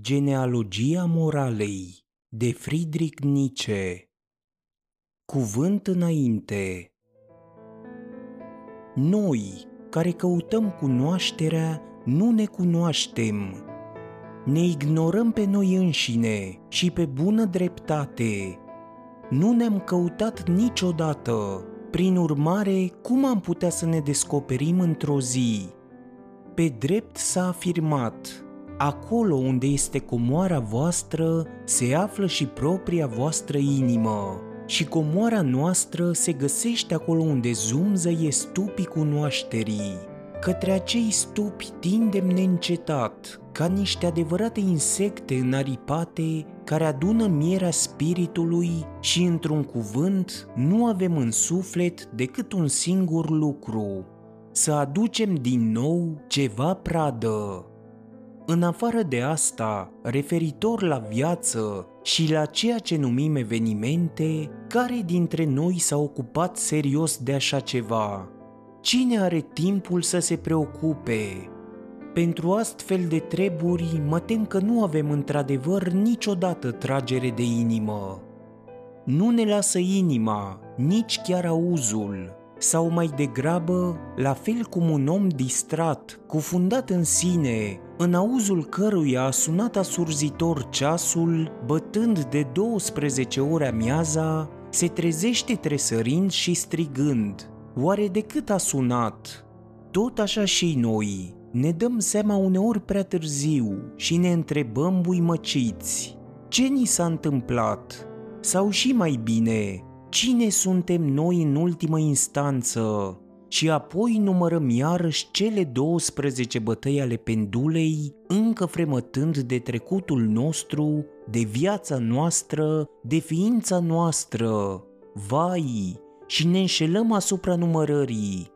Genealogia moralei de Friedrich Nietzsche Cuvânt înainte Noi, care căutăm cunoașterea, nu ne cunoaștem. Ne ignorăm pe noi înșine și pe bună dreptate. Nu ne-am căutat niciodată. Prin urmare, cum am putea să ne descoperim într-o zi? Pe drept s-a afirmat, acolo unde este comoara voastră se află și propria voastră inimă. Și comoara noastră se găsește acolo unde zumzăie stupii cunoașterii. Către acei stupi tindem neîncetat, ca niște adevărate insecte înaripate care adună mierea spiritului și, într-un cuvânt, nu avem în suflet decât un singur lucru, să aducem din nou ceva pradă. În afară de asta, referitor la viață și la ceea ce numim evenimente, care dintre noi s-a ocupat serios de așa ceva? Cine are timpul să se preocupe? Pentru astfel de treburi, mă tem că nu avem într-adevăr niciodată tragere de inimă. Nu ne lasă inima, nici chiar auzul, sau mai degrabă, la fel cum un om distrat, cufundat în sine, în auzul căruia a sunat asurzitor ceasul, bătând de 12 ore amiaza, se trezește tresărind și strigând. Oare de cât a sunat? Tot așa și noi, ne dăm seama uneori prea târziu și ne întrebăm buimăciți. Ce ni s-a întâmplat? Sau și mai bine, cine suntem noi în ultimă instanță? Și apoi numărăm iarăși cele 12 bătăi ale pendulei, încă fremătând de trecutul nostru, de viața noastră, de ființa noastră. Vai, și ne înșelăm asupra numărării.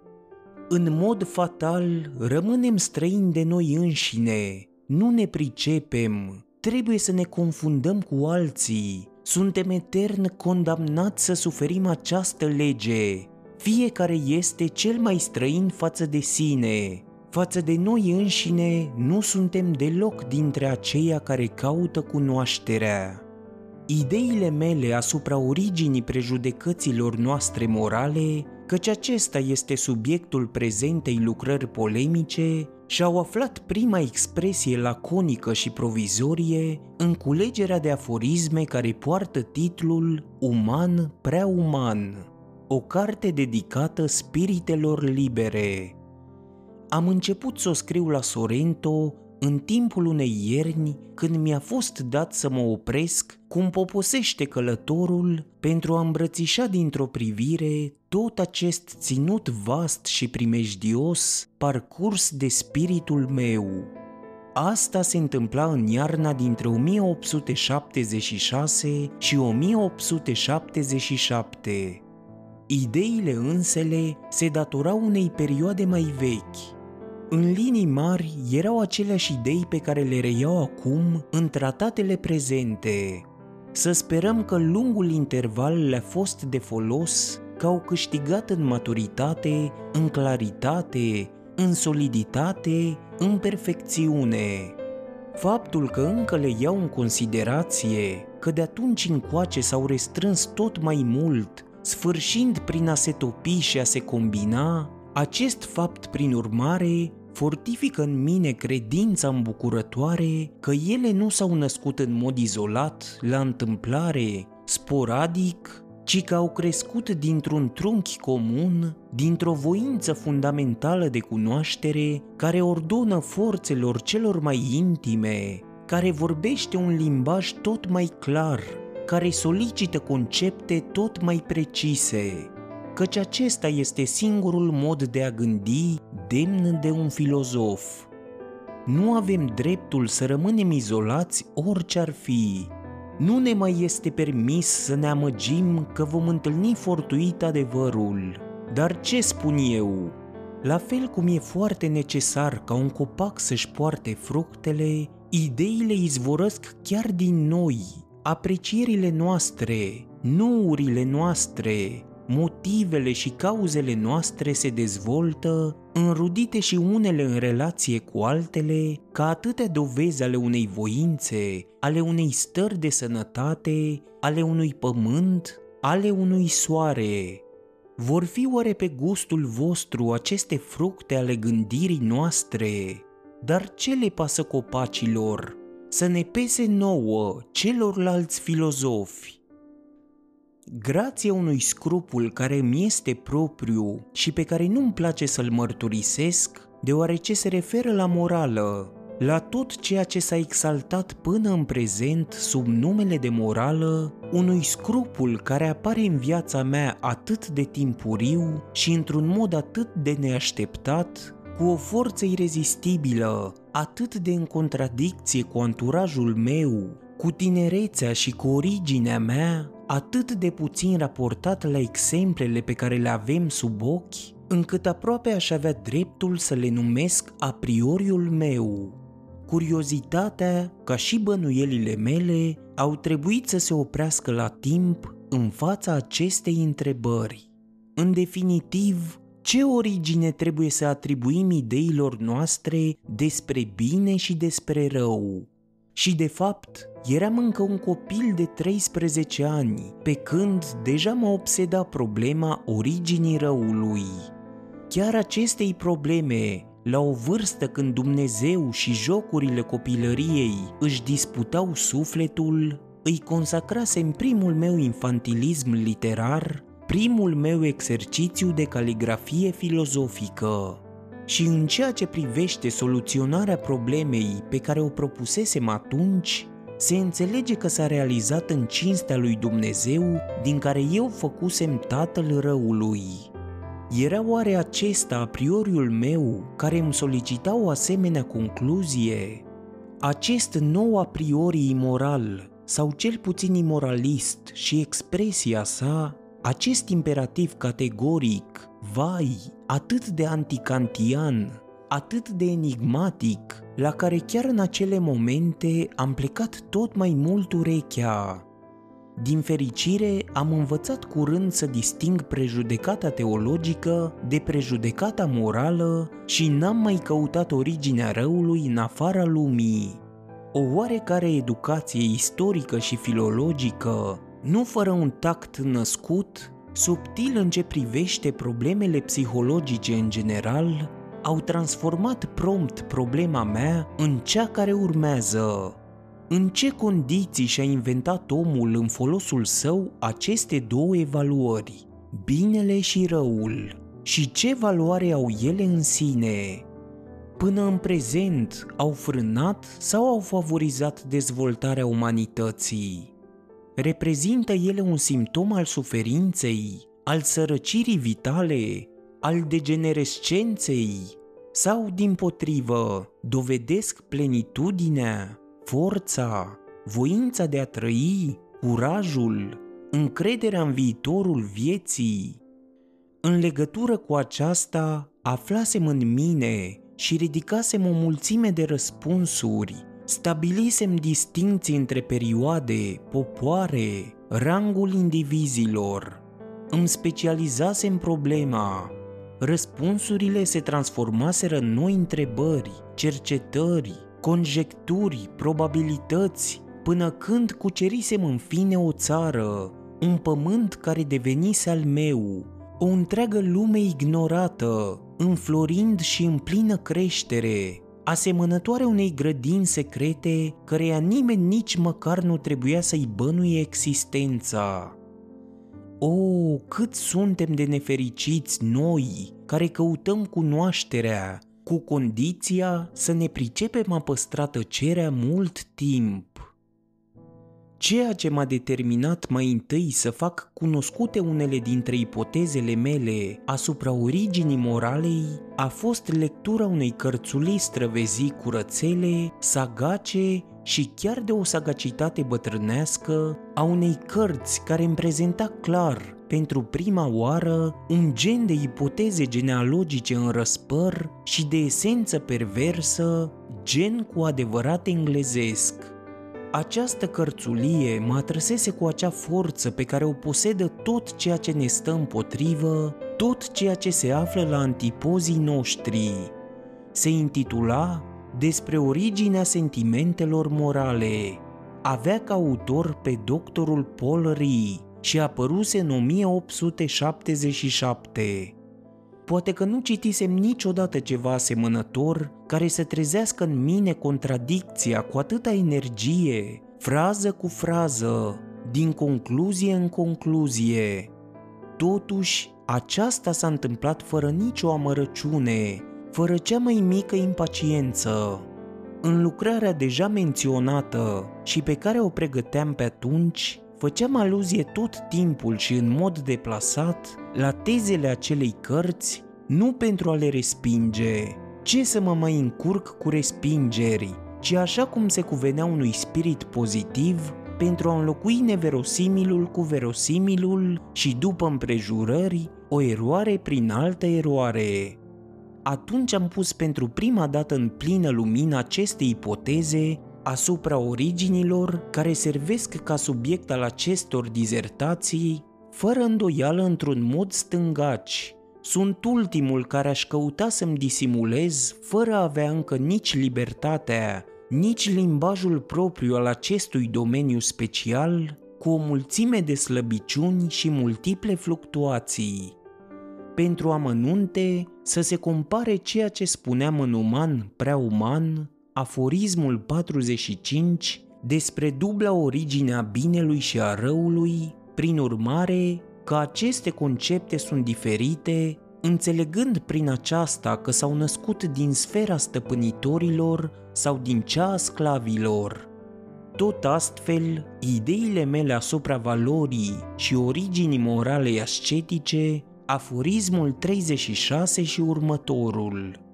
În mod fatal, rămânem străini de noi înșine, nu ne pricepem, trebuie să ne confundăm cu alții, suntem etern condamnați să suferim această lege. Fiecare este cel mai străin față de sine. Față de noi înșine, nu suntem deloc dintre aceia care caută cunoașterea. Ideile mele asupra originii prejudecăților noastre morale, căci acesta este subiectul prezentei lucrări polemice, și-au aflat prima expresie laconică și provizorie în culegerea de aforisme care poartă titlul Uman prea uman, o carte dedicată spiritelor libere. Am început să o scriu la Sorrento în timpul unei ierni când mi-a fost dat să mă opresc cum poposește călătorul pentru a îmbrățișa dintr-o privire tot acest ținut vast și primejdios parcurs de spiritul meu. Asta se întâmpla în iarna dintre 1876 și 1877. Ideile însele se datorau unei perioade mai vechi, în linii mari erau aceleași idei pe care le reiau acum în tratatele prezente. Să sperăm că lungul interval le-a fost de folos, că au câștigat în maturitate, în claritate, în soliditate, în perfecțiune. Faptul că încă le iau în considerație, că de atunci încoace s-au restrâns tot mai mult, sfârșind prin a se topi și a se combina, acest fapt, prin urmare, fortifică în mine credința îmbucurătoare că ele nu s-au născut în mod izolat, la întâmplare, sporadic, ci că au crescut dintr-un trunchi comun, dintr-o voință fundamentală de cunoaștere care ordonă forțelor celor mai intime, care vorbește un limbaj tot mai clar, care solicită concepte tot mai precise, căci acesta este singurul mod de a gândi demn de un filozof. Nu avem dreptul să rămânem izolați orice ar fi. Nu ne mai este permis să ne amăgim că vom întâlni fortuit adevărul. Dar ce spun eu? La fel cum e foarte necesar ca un copac să-și poarte fructele, ideile izvorăsc chiar din noi, aprecierile noastre, nourile noastre, motivele și cauzele noastre se dezvoltă, înrudite și unele în relație cu altele, ca atâtea dovezi ale unei voințe, ale unei stări de sănătate, ale unui pământ, ale unui soare. Vor fi oare pe gustul vostru aceste fructe ale gândirii noastre? Dar ce le pasă copacilor? Să ne pese nouă, celorlalți filozofi, grație unui scrupul care mi este propriu și pe care nu-mi place să-l mărturisesc, deoarece se referă la morală, la tot ceea ce s-a exaltat până în prezent sub numele de morală, unui scrupul care apare în viața mea atât de timpuriu și într-un mod atât de neașteptat, cu o forță irezistibilă, atât de în contradicție cu anturajul meu, cu tinerețea și cu originea mea, atât de puțin raportat la exemplele pe care le avem sub ochi, încât aproape aș avea dreptul să le numesc a prioriul meu. Curiozitatea, ca și bănuielile mele, au trebuit să se oprească la timp în fața acestei întrebări. În definitiv, ce origine trebuie să atribuim ideilor noastre despre bine și despre rău? Și de fapt, eram încă un copil de 13 ani, pe când deja mă obseda problema originii răului. Chiar acestei probleme, la o vârstă când Dumnezeu și jocurile copilăriei își disputau sufletul, îi consacrasem primul meu infantilism literar, primul meu exercițiu de caligrafie filozofică și în ceea ce privește soluționarea problemei pe care o propusesem atunci, se înțelege că s-a realizat în cinstea lui Dumnezeu din care eu făcusem tatăl răului. Era oare acesta a prioriul meu care îmi solicita o asemenea concluzie? Acest nou a priori imoral, sau cel puțin imoralist și expresia sa, acest imperativ categoric, vai, atât de anticantian, atât de enigmatic, la care chiar în acele momente am plecat tot mai mult urechea. Din fericire, am învățat curând să disting prejudecata teologică de prejudecata morală și n-am mai căutat originea răului în afara lumii. O oarecare educație istorică și filologică, nu fără un tact născut, subtil în ce privește problemele psihologice în general, au transformat prompt problema mea în cea care urmează. În ce condiții și-a inventat omul în folosul său aceste două evaluări, binele și răul, și ce valoare au ele în sine? Până în prezent au frânat sau au favorizat dezvoltarea umanității? Reprezintă ele un simptom al suferinței, al sărăcirii vitale, al degenerescenței sau, din potrivă, dovedesc plenitudinea, forța, voința de a trăi, curajul, încrederea în viitorul vieții. În legătură cu aceasta, aflasem în mine și ridicasem o mulțime de răspunsuri, stabilisem distinții între perioade, popoare, rangul indivizilor. Îmi specializasem problema, Răspunsurile se transformaseră în noi întrebări, cercetări, conjecturi, probabilități, până când cucerisem în fine o țară, un pământ care devenise al meu, o întreagă lume ignorată, înflorind și în plină creștere, asemănătoare unei grădini secrete căreia nimeni nici măcar nu trebuia să-i bănuie existența. O, oh, cât suntem de nefericiți noi, care căutăm cunoașterea, cu condiția să ne pricepem a păstra tăcerea mult timp. Ceea ce m-a determinat mai întâi să fac cunoscute unele dintre ipotezele mele asupra originii moralei a fost lectura unei cărțulii străvezii curățele, sagace și chiar de o sagacitate bătrânească a unei cărți care îmi prezenta clar, pentru prima oară, un gen de ipoteze genealogice în răspăr și de esență perversă, gen cu adevărat englezesc. Această cărțulie mă atrăsese cu acea forță pe care o posedă tot ceea ce ne stă împotrivă, tot ceea ce se află la antipozii noștri. Se intitula Despre originea sentimentelor morale. Avea ca autor pe doctorul Paul Rie și apăruse în 1877. Poate că nu citisem niciodată ceva asemănător care să trezească în mine contradicția cu atâta energie, frază cu frază, din concluzie în concluzie. Totuși, aceasta s-a întâmplat fără nicio amărăciune, fără cea mai mică impaciență. În lucrarea deja menționată și pe care o pregăteam pe atunci, făceam aluzie tot timpul și în mod deplasat la tezele acelei cărți, nu pentru a le respinge, ce să mă mai încurc cu respingeri, ci așa cum se cuvenea unui spirit pozitiv pentru a înlocui neverosimilul cu verosimilul și după împrejurări o eroare prin altă eroare. Atunci am pus pentru prima dată în plină lumină aceste ipoteze asupra originilor care servesc ca subiect al acestor dizertații, fără îndoială într-un mod stângaci. Sunt ultimul care aș căuta să-mi disimulez, fără a avea încă nici libertatea, nici limbajul propriu al acestui domeniu special, cu o mulțime de slăbiciuni și multiple fluctuații. Pentru amănunte, să se compare ceea ce spuneam în uman prea uman aforismul 45 despre dubla origine a binelui și a răului, prin urmare că aceste concepte sunt diferite, înțelegând prin aceasta că s-au născut din sfera stăpânitorilor sau din cea a sclavilor. Tot astfel, ideile mele asupra valorii și originii morale ascetice, aforismul 36 și următorul –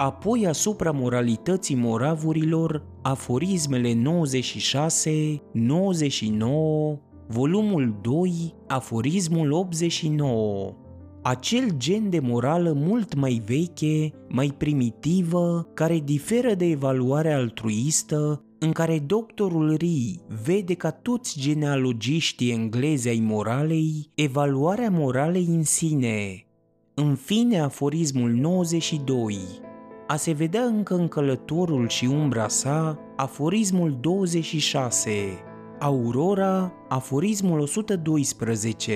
apoi asupra moralității moravurilor, aforismele 96, 99, volumul 2, aforismul 89. Acel gen de morală mult mai veche, mai primitivă, care diferă de evaluarea altruistă, în care doctorul Ri vede ca toți genealogiștii englezi ai moralei, evaluarea moralei în sine. În fine, aforismul 92 a se vedea încă în călătorul și umbra sa, aforismul 26, Aurora, aforismul 112,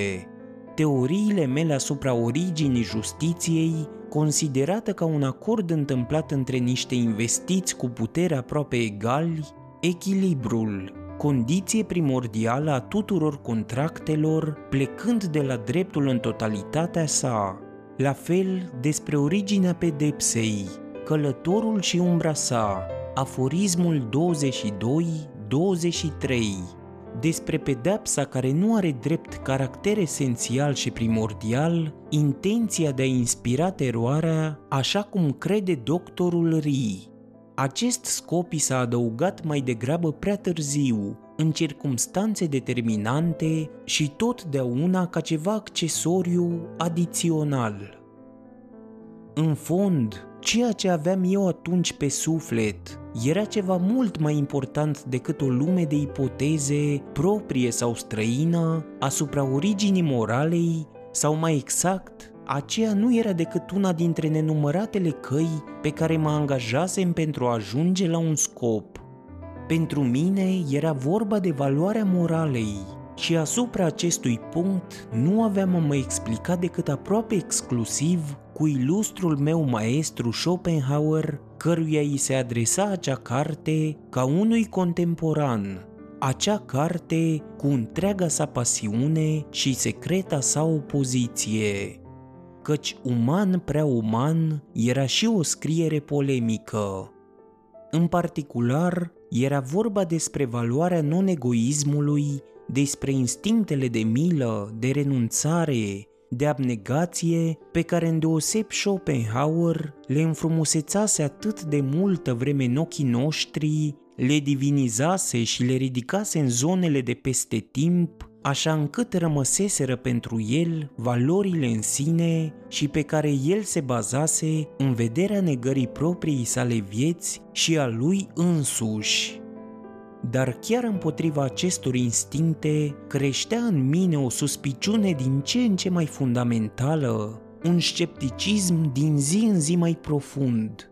teoriile mele asupra originii justiției, considerată ca un acord întâmplat între niște investiți cu putere aproape egali, echilibrul, condiție primordială a tuturor contractelor, plecând de la dreptul în totalitatea sa. La fel despre originea pedepsei, Călătorul și umbra sa, aforismul 22-23, despre pedepsa care nu are drept caracter esențial și primordial intenția de a inspira teroarea așa cum crede doctorul Ri. Acest scop i s-a adăugat mai degrabă prea târziu, în circumstanțe determinante și totdeauna ca ceva accesoriu adițional. În fond, Ceea ce aveam eu atunci pe suflet era ceva mult mai important decât o lume de ipoteze proprie sau străină asupra originii moralei sau mai exact, aceea nu era decât una dintre nenumăratele căi pe care mă angajasem pentru a ajunge la un scop. Pentru mine era vorba de valoarea moralei și asupra acestui punct nu aveam a mă explica decât aproape exclusiv cu ilustrul meu maestru Schopenhauer, căruia îi se adresa acea carte ca unui contemporan, acea carte cu întreaga sa pasiune și secreta sa opoziție. Căci uman prea uman era și o scriere polemică. În particular, era vorba despre valoarea non-egoismului, despre instinctele de milă, de renunțare, de abnegație pe care îndeoseb Schopenhauer le înfrumusețase atât de multă vreme în ochii noștri, le divinizase și le ridicase în zonele de peste timp, așa încât rămăseseră pentru el valorile în sine și pe care el se bazase în vederea negării propriei sale vieți și a lui însuși. Dar chiar împotriva acestor instincte creștea în mine o suspiciune din ce în ce mai fundamentală, un scepticism din zi în zi mai profund.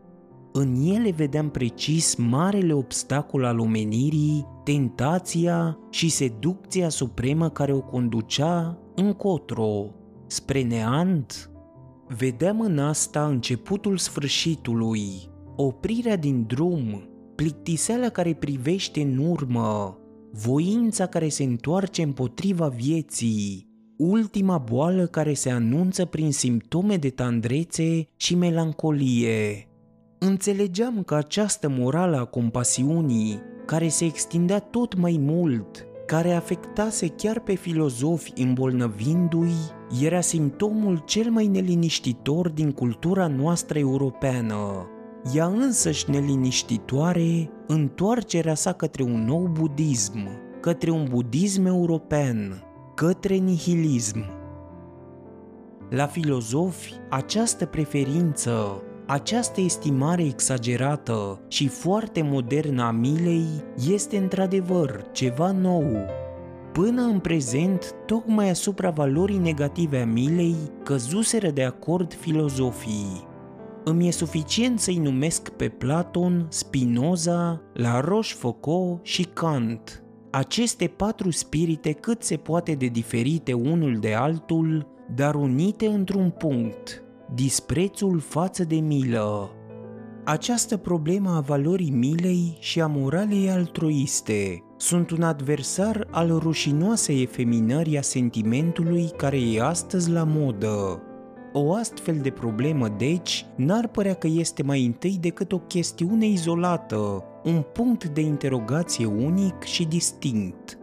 În ele vedeam precis marele obstacol al omenirii, tentația și seducția supremă care o conducea încotro, spre neant. Vedeam în asta începutul sfârșitului, oprirea din drum, plictiseala care privește în urmă, voința care se întoarce împotriva vieții, ultima boală care se anunță prin simptome de tandrețe și melancolie. Înțelegeam că această morală a compasiunii, care se extindea tot mai mult, care afectase chiar pe filozofi îmbolnăvindu-i, era simptomul cel mai neliniștitor din cultura noastră europeană. Ea însăși neliniștitoare, întoarcerea sa către un nou budism, către un budism european, către nihilism. La filozofi, această preferință, această estimare exagerată și foarte modernă a milei este într-adevăr ceva nou. Până în prezent, tocmai asupra valorii negative a milei căzuseră de acord filozofii. Îmi e suficient să-i numesc pe Platon, Spinoza, La Rochefoucauld și Kant. Aceste patru spirite cât se poate de diferite unul de altul, dar unite într-un punct, disprețul față de milă. Această problemă a valorii milei și a moralei altruiste sunt un adversar al rușinoasei efeminării a sentimentului care e astăzi la modă. O astfel de problemă, deci, n-ar părea că este mai întâi decât o chestiune izolată, un punct de interogație unic și distinct.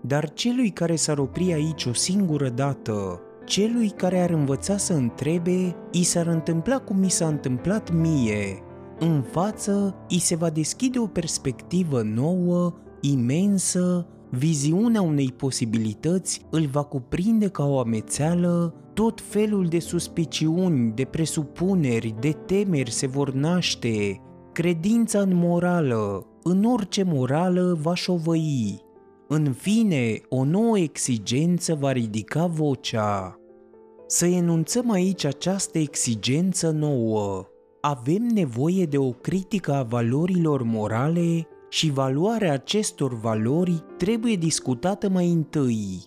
Dar celui care s-ar opri aici o singură dată celui care ar învăța să întrebe, i s-ar întâmpla cum mi s-a întâmplat mie. În față, i se va deschide o perspectivă nouă, imensă, viziunea unei posibilități îl va cuprinde ca o amețeală, tot felul de suspiciuni, de presupuneri, de temeri se vor naște, credința în morală, în orice morală va șovăi. În fine, o nouă exigență va ridica vocea. Să enunțăm aici această exigență nouă. Avem nevoie de o critică a valorilor morale și valoarea acestor valori trebuie discutată mai întâi.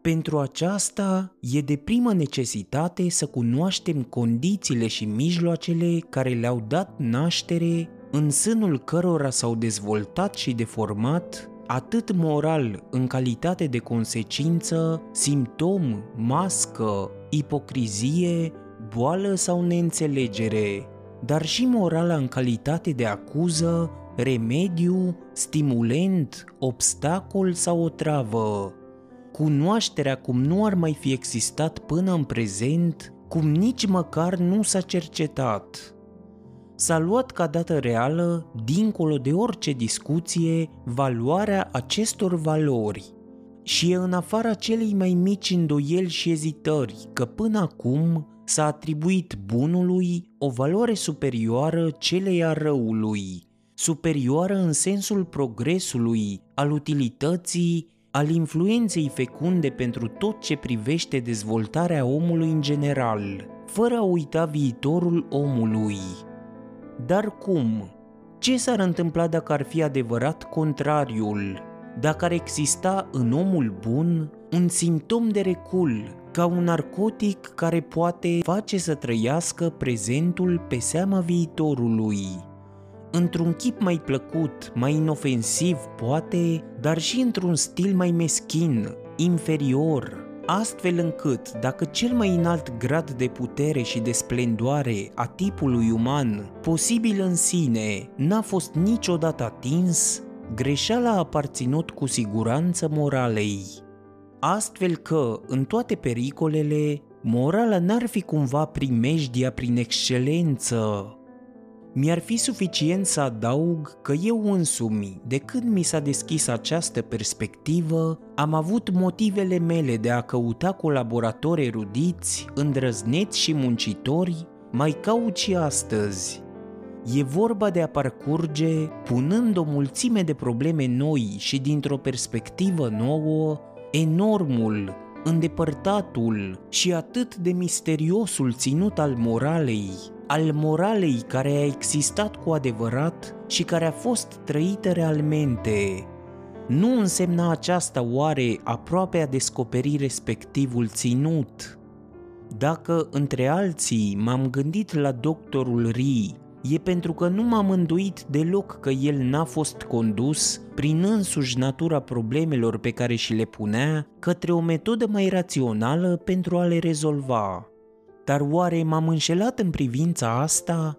Pentru aceasta, e de primă necesitate să cunoaștem condițiile și mijloacele care le-au dat naștere, în sânul cărora s-au dezvoltat și deformat atât moral în calitate de consecință, simptom, mască, ipocrizie, boală sau neînțelegere, dar și morala în calitate de acuză, remediu, stimulent, obstacol sau o travă. Cunoașterea cum nu ar mai fi existat până în prezent, cum nici măcar nu s-a cercetat s-a luat ca dată reală, dincolo de orice discuție, valoarea acestor valori. Și e în afara celei mai mici îndoieli și ezitări că până acum s-a atribuit bunului o valoare superioară celei a răului, superioară în sensul progresului, al utilității, al influenței fecunde pentru tot ce privește dezvoltarea omului în general, fără a uita viitorul omului. Dar cum? Ce s-ar întâmpla dacă ar fi adevărat contrariul? Dacă ar exista în omul bun un simptom de recul, ca un narcotic care poate face să trăiască prezentul pe seama viitorului. Într-un chip mai plăcut, mai inofensiv poate, dar și într-un stil mai meschin, inferior, astfel încât, dacă cel mai înalt grad de putere și de splendoare a tipului uman, posibil în sine, n-a fost niciodată atins, greșeala a aparținut cu siguranță moralei. Astfel că, în toate pericolele, morala n-ar fi cumva primejdia prin excelență, mi-ar fi suficient să adaug că eu însumi, de când mi s-a deschis această perspectivă, am avut motivele mele de a căuta colaboratori erudiți, îndrăzneți și muncitori, mai caut și astăzi. E vorba de a parcurge, punând o mulțime de probleme noi și dintr-o perspectivă nouă, enormul, îndepărtatul și atât de misteriosul ținut al moralei, al moralei care a existat cu adevărat și care a fost trăită realmente. Nu însemna aceasta oare aproape a descoperi respectivul ținut? Dacă, între alții, m-am gândit la doctorul Ri, e pentru că nu m-am înduit deloc că el n-a fost condus, prin însuși natura problemelor pe care și le punea, către o metodă mai rațională pentru a le rezolva. Dar oare m-am înșelat în privința asta?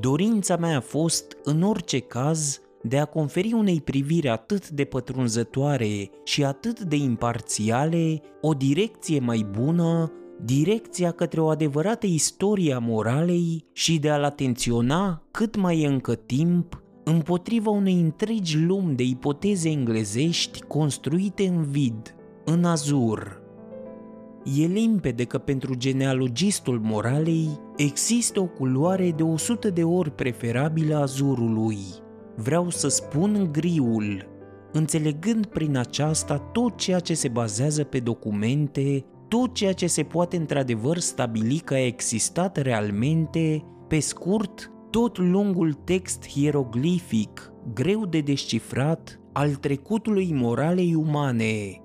Dorința mea a fost, în orice caz, de a conferi unei priviri atât de pătrunzătoare și atât de imparțiale o direcție mai bună direcția către o adevărată istorie a moralei și de a-l atenționa cât mai încă timp împotriva unei întregi lumi de ipoteze englezești construite în vid, în azur. E limpede că pentru genealogistul moralei există o culoare de 100 de ori preferabilă azurului. Vreau să spun griul, înțelegând prin aceasta tot ceea ce se bazează pe documente, tot ceea ce se poate într-adevăr stabili că a existat realmente, pe scurt, tot lungul text hieroglific, greu de descifrat, al trecutului moralei umane.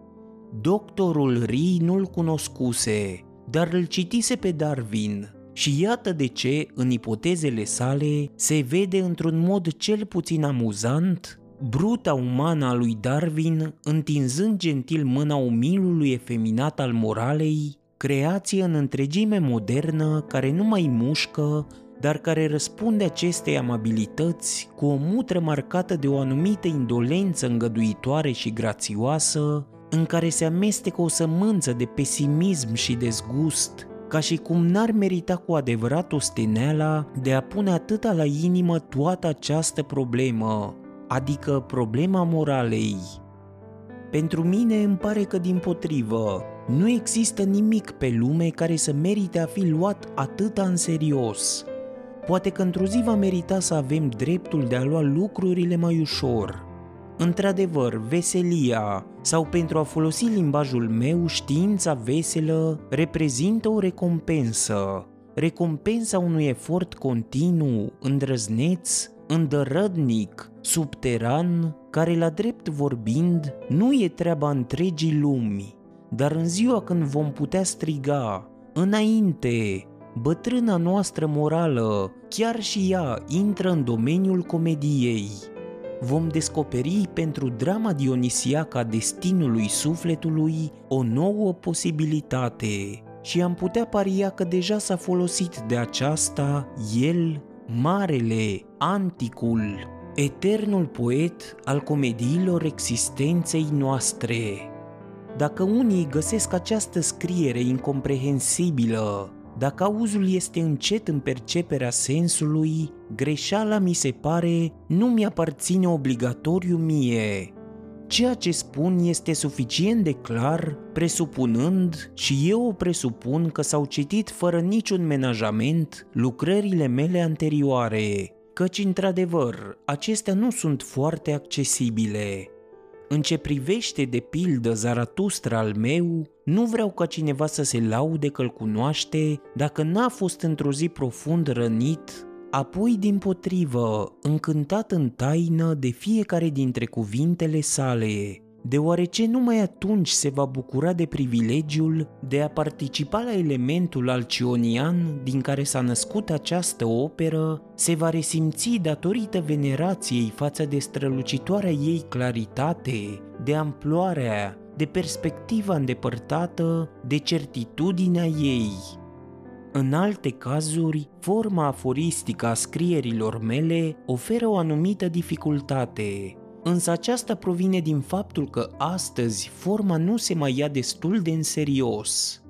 Doctorul Ri nu-l cunoscuse, dar îl citise pe Darwin și iată de ce, în ipotezele sale, se vede într-un mod cel puțin amuzant bruta umană a lui Darwin, întinzând gentil mâna umilului efeminat al moralei, creație în întregime modernă care nu mai mușcă, dar care răspunde acestei amabilități cu o mutră marcată de o anumită indolență îngăduitoare și grațioasă, în care se amestecă o sămânță de pesimism și dezgust, ca și cum n-ar merita cu adevărat osteneala de a pune atâta la inimă toată această problemă, adică problema moralei. Pentru mine îmi pare că din potrivă, nu există nimic pe lume care să merite a fi luat atâta în serios. Poate că într-o zi va merita să avem dreptul de a lua lucrurile mai ușor. Într-adevăr, veselia, sau pentru a folosi limbajul meu, știința veselă, reprezintă o recompensă. Recompensa unui efort continuu, îndrăzneț, îndărădnic, subteran, care la drept vorbind nu e treaba întregii lumi, dar în ziua când vom putea striga, înainte, bătrâna noastră morală, chiar și ea intră în domeniul comediei. Vom descoperi pentru drama dionisiacă a destinului sufletului o nouă posibilitate și am putea paria că deja s-a folosit de aceasta el, marele, anticul, eternul poet al comediilor existenței noastre. Dacă unii găsesc această scriere incomprehensibilă, dacă auzul este încet în perceperea sensului, greșeala mi se pare nu mi-aparține obligatoriu mie. Ceea ce spun este suficient de clar, presupunând și eu o presupun că s-au citit fără niciun menajament lucrările mele anterioare, căci, într-adevăr, acestea nu sunt foarte accesibile. În ce privește de pildă Zaratustra al meu, nu vreau ca cineva să se laude că-l cunoaște dacă n-a fost într-o zi profund rănit, apoi din potrivă încântat în taină de fiecare dintre cuvintele sale, deoarece numai atunci se va bucura de privilegiul de a participa la elementul alcionian din care s-a născut această operă, se va resimți datorită venerației față de strălucitoarea ei claritate, de amploarea, de perspectiva îndepărtată, de certitudinea ei. În alte cazuri, forma aforistică a scrierilor mele oferă o anumită dificultate, însă aceasta provine din faptul că astăzi forma nu se mai ia destul de în serios.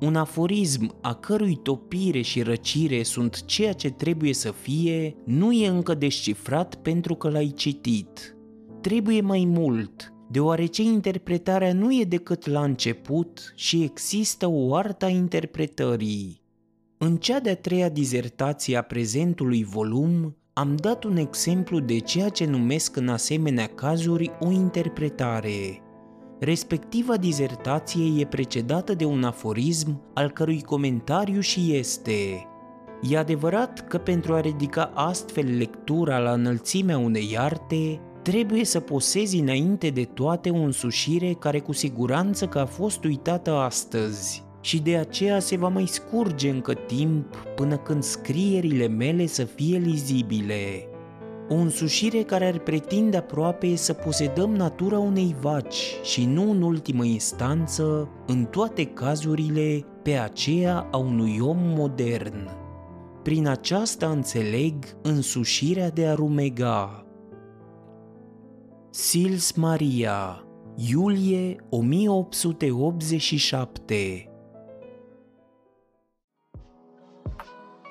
Un aforism a cărui topire și răcire sunt ceea ce trebuie să fie, nu e încă descifrat pentru că l-ai citit. Trebuie mai mult, deoarece interpretarea nu e decât la început și există o artă a interpretării. În cea de-a treia dizertație a prezentului volum, am dat un exemplu de ceea ce numesc în asemenea cazuri o interpretare. Respectiva dizertație e precedată de un aforism al cărui comentariu și este E adevărat că pentru a ridica astfel lectura la înălțimea unei arte, trebuie să posezi înainte de toate o însușire care cu siguranță că a fost uitată astăzi și de aceea se va mai scurge încă timp până când scrierile mele să fie lizibile. O însușire care ar pretinde aproape să posedăm natura unei vaci și nu în ultimă instanță, în toate cazurile, pe aceea a unui om modern. Prin aceasta înțeleg însușirea de a rumega. Sils Maria, iulie 1887